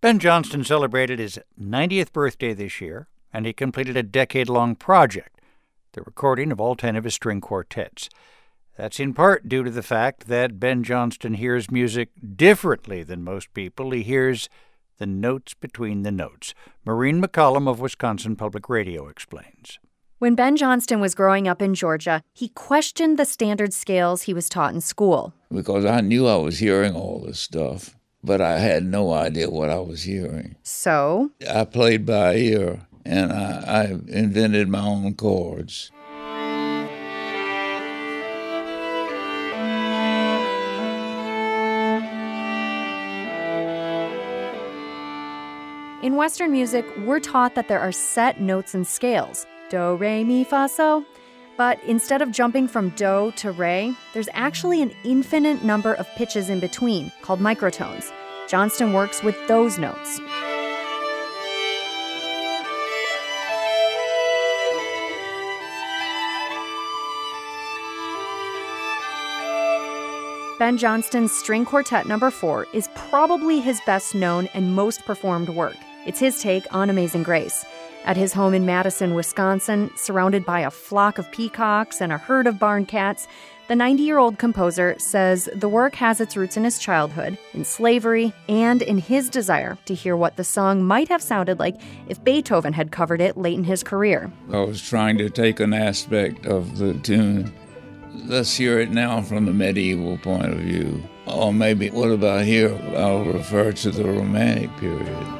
Ben Johnston celebrated his 90th birthday this year, and he completed a decade long project, the recording of all 10 of his string quartets. That's in part due to the fact that Ben Johnston hears music differently than most people. He hears the notes between the notes. Maureen McCollum of Wisconsin Public Radio explains. When Ben Johnston was growing up in Georgia, he questioned the standard scales he was taught in school. Because I knew I was hearing all this stuff, but I had no idea what I was hearing. So? I played by ear and I, I invented my own chords. In Western music, we're taught that there are set notes and scales do, re, mi, fa, so. But instead of jumping from do to re, there's actually an infinite number of pitches in between, called microtones. Johnston works with those notes. Ben Johnston's String Quartet Number 4 is probably his best known and most performed work. It's his take on Amazing Grace. At his home in Madison, Wisconsin, surrounded by a flock of peacocks and a herd of barn cats, the 90 year old composer says the work has its roots in his childhood, in slavery, and in his desire to hear what the song might have sounded like if Beethoven had covered it late in his career. I was trying to take an aspect of the tune. Let's hear it now from the medieval point of view. Or maybe, what about here? I'll refer to the Romantic period.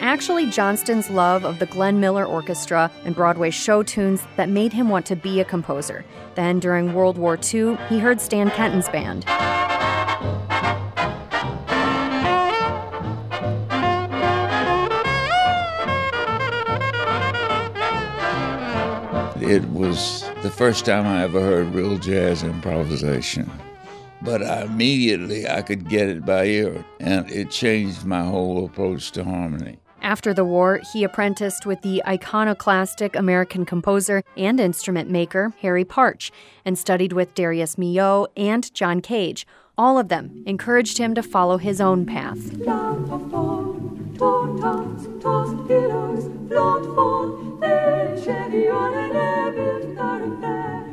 Actually Johnston's love of the Glenn Miller Orchestra and Broadway show tunes that made him want to be a composer. Then, during World War II, he heard Stan Kenton's band. It was the first time I ever heard real jazz improvisation but I immediately I could get it by ear, and it changed my whole approach to harmony. After the war, he apprenticed with the iconoclastic American composer and instrument maker Harry Partch and studied with Darius Milhaud and John Cage. All of them encouraged him to follow his own path.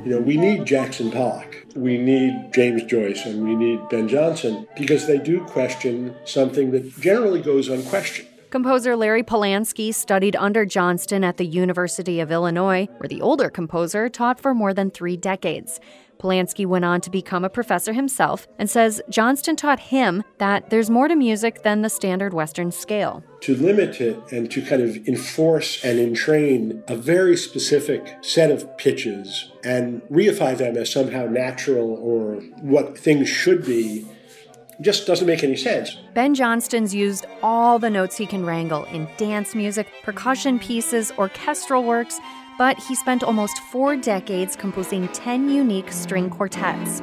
You know, we need Jackson Pollock, we need James Joyce, and we need Ben Johnston because they do question something that generally goes unquestioned. Composer Larry Polansky studied under Johnston at the University of Illinois, where the older composer taught for more than three decades. Polansky went on to become a professor himself and says Johnston taught him that there's more to music than the standard Western scale. To limit it and to kind of enforce and entrain a very specific set of pitches and reify them as somehow natural or what things should be just doesn't make any sense. Ben Johnston's used all the notes he can wrangle in dance music, percussion pieces, orchestral works, but he spent almost four decades composing 10 unique string quartets.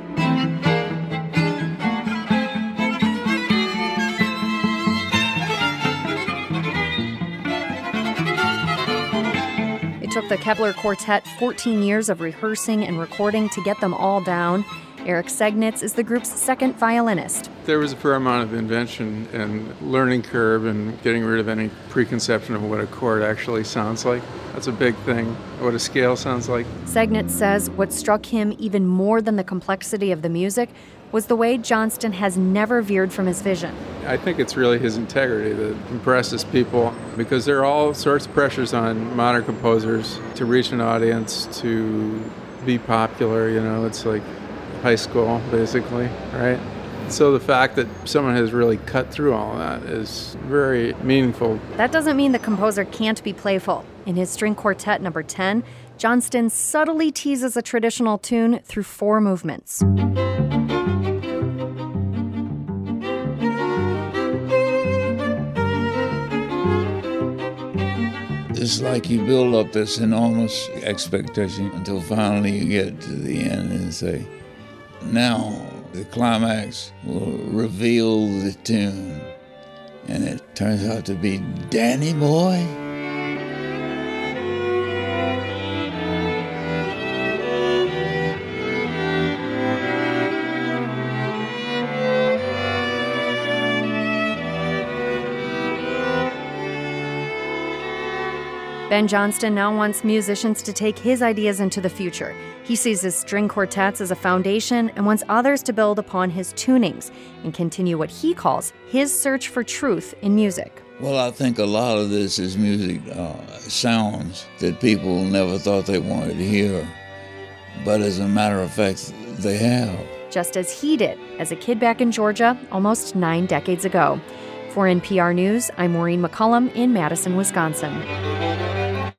It took the Kepler Quartet 14 years of rehearsing and recording to get them all down. Eric Segnitz is the group's second violinist. There was a fair amount of invention and learning curve and getting rid of any preconception of what a chord actually sounds like. That's a big thing, what a scale sounds like. Segnitz says what struck him even more than the complexity of the music was the way Johnston has never veered from his vision. I think it's really his integrity that impresses people because there are all sorts of pressures on modern composers to reach an audience, to be popular, you know, it's like high school, basically, right? So the fact that someone has really cut through all that is very meaningful. That doesn't mean the composer can't be playful. In his string quartet number 10, Johnston subtly teases a traditional tune through four movements. It's like you build up this enormous expectation until finally you get to the end and say, now, the climax will reveal the tune. and it turns out to be Danny Boy. Ben Johnston now wants musicians to take his ideas into the future. He sees his string quartets as a foundation and wants others to build upon his tunings and continue what he calls his search for truth in music. Well, I think a lot of this is music uh, sounds that people never thought they wanted to hear, but as a matter of fact, they have. Just as he did as a kid back in Georgia almost nine decades ago. For NPR News, I'm Maureen McCollum in Madison, Wisconsin.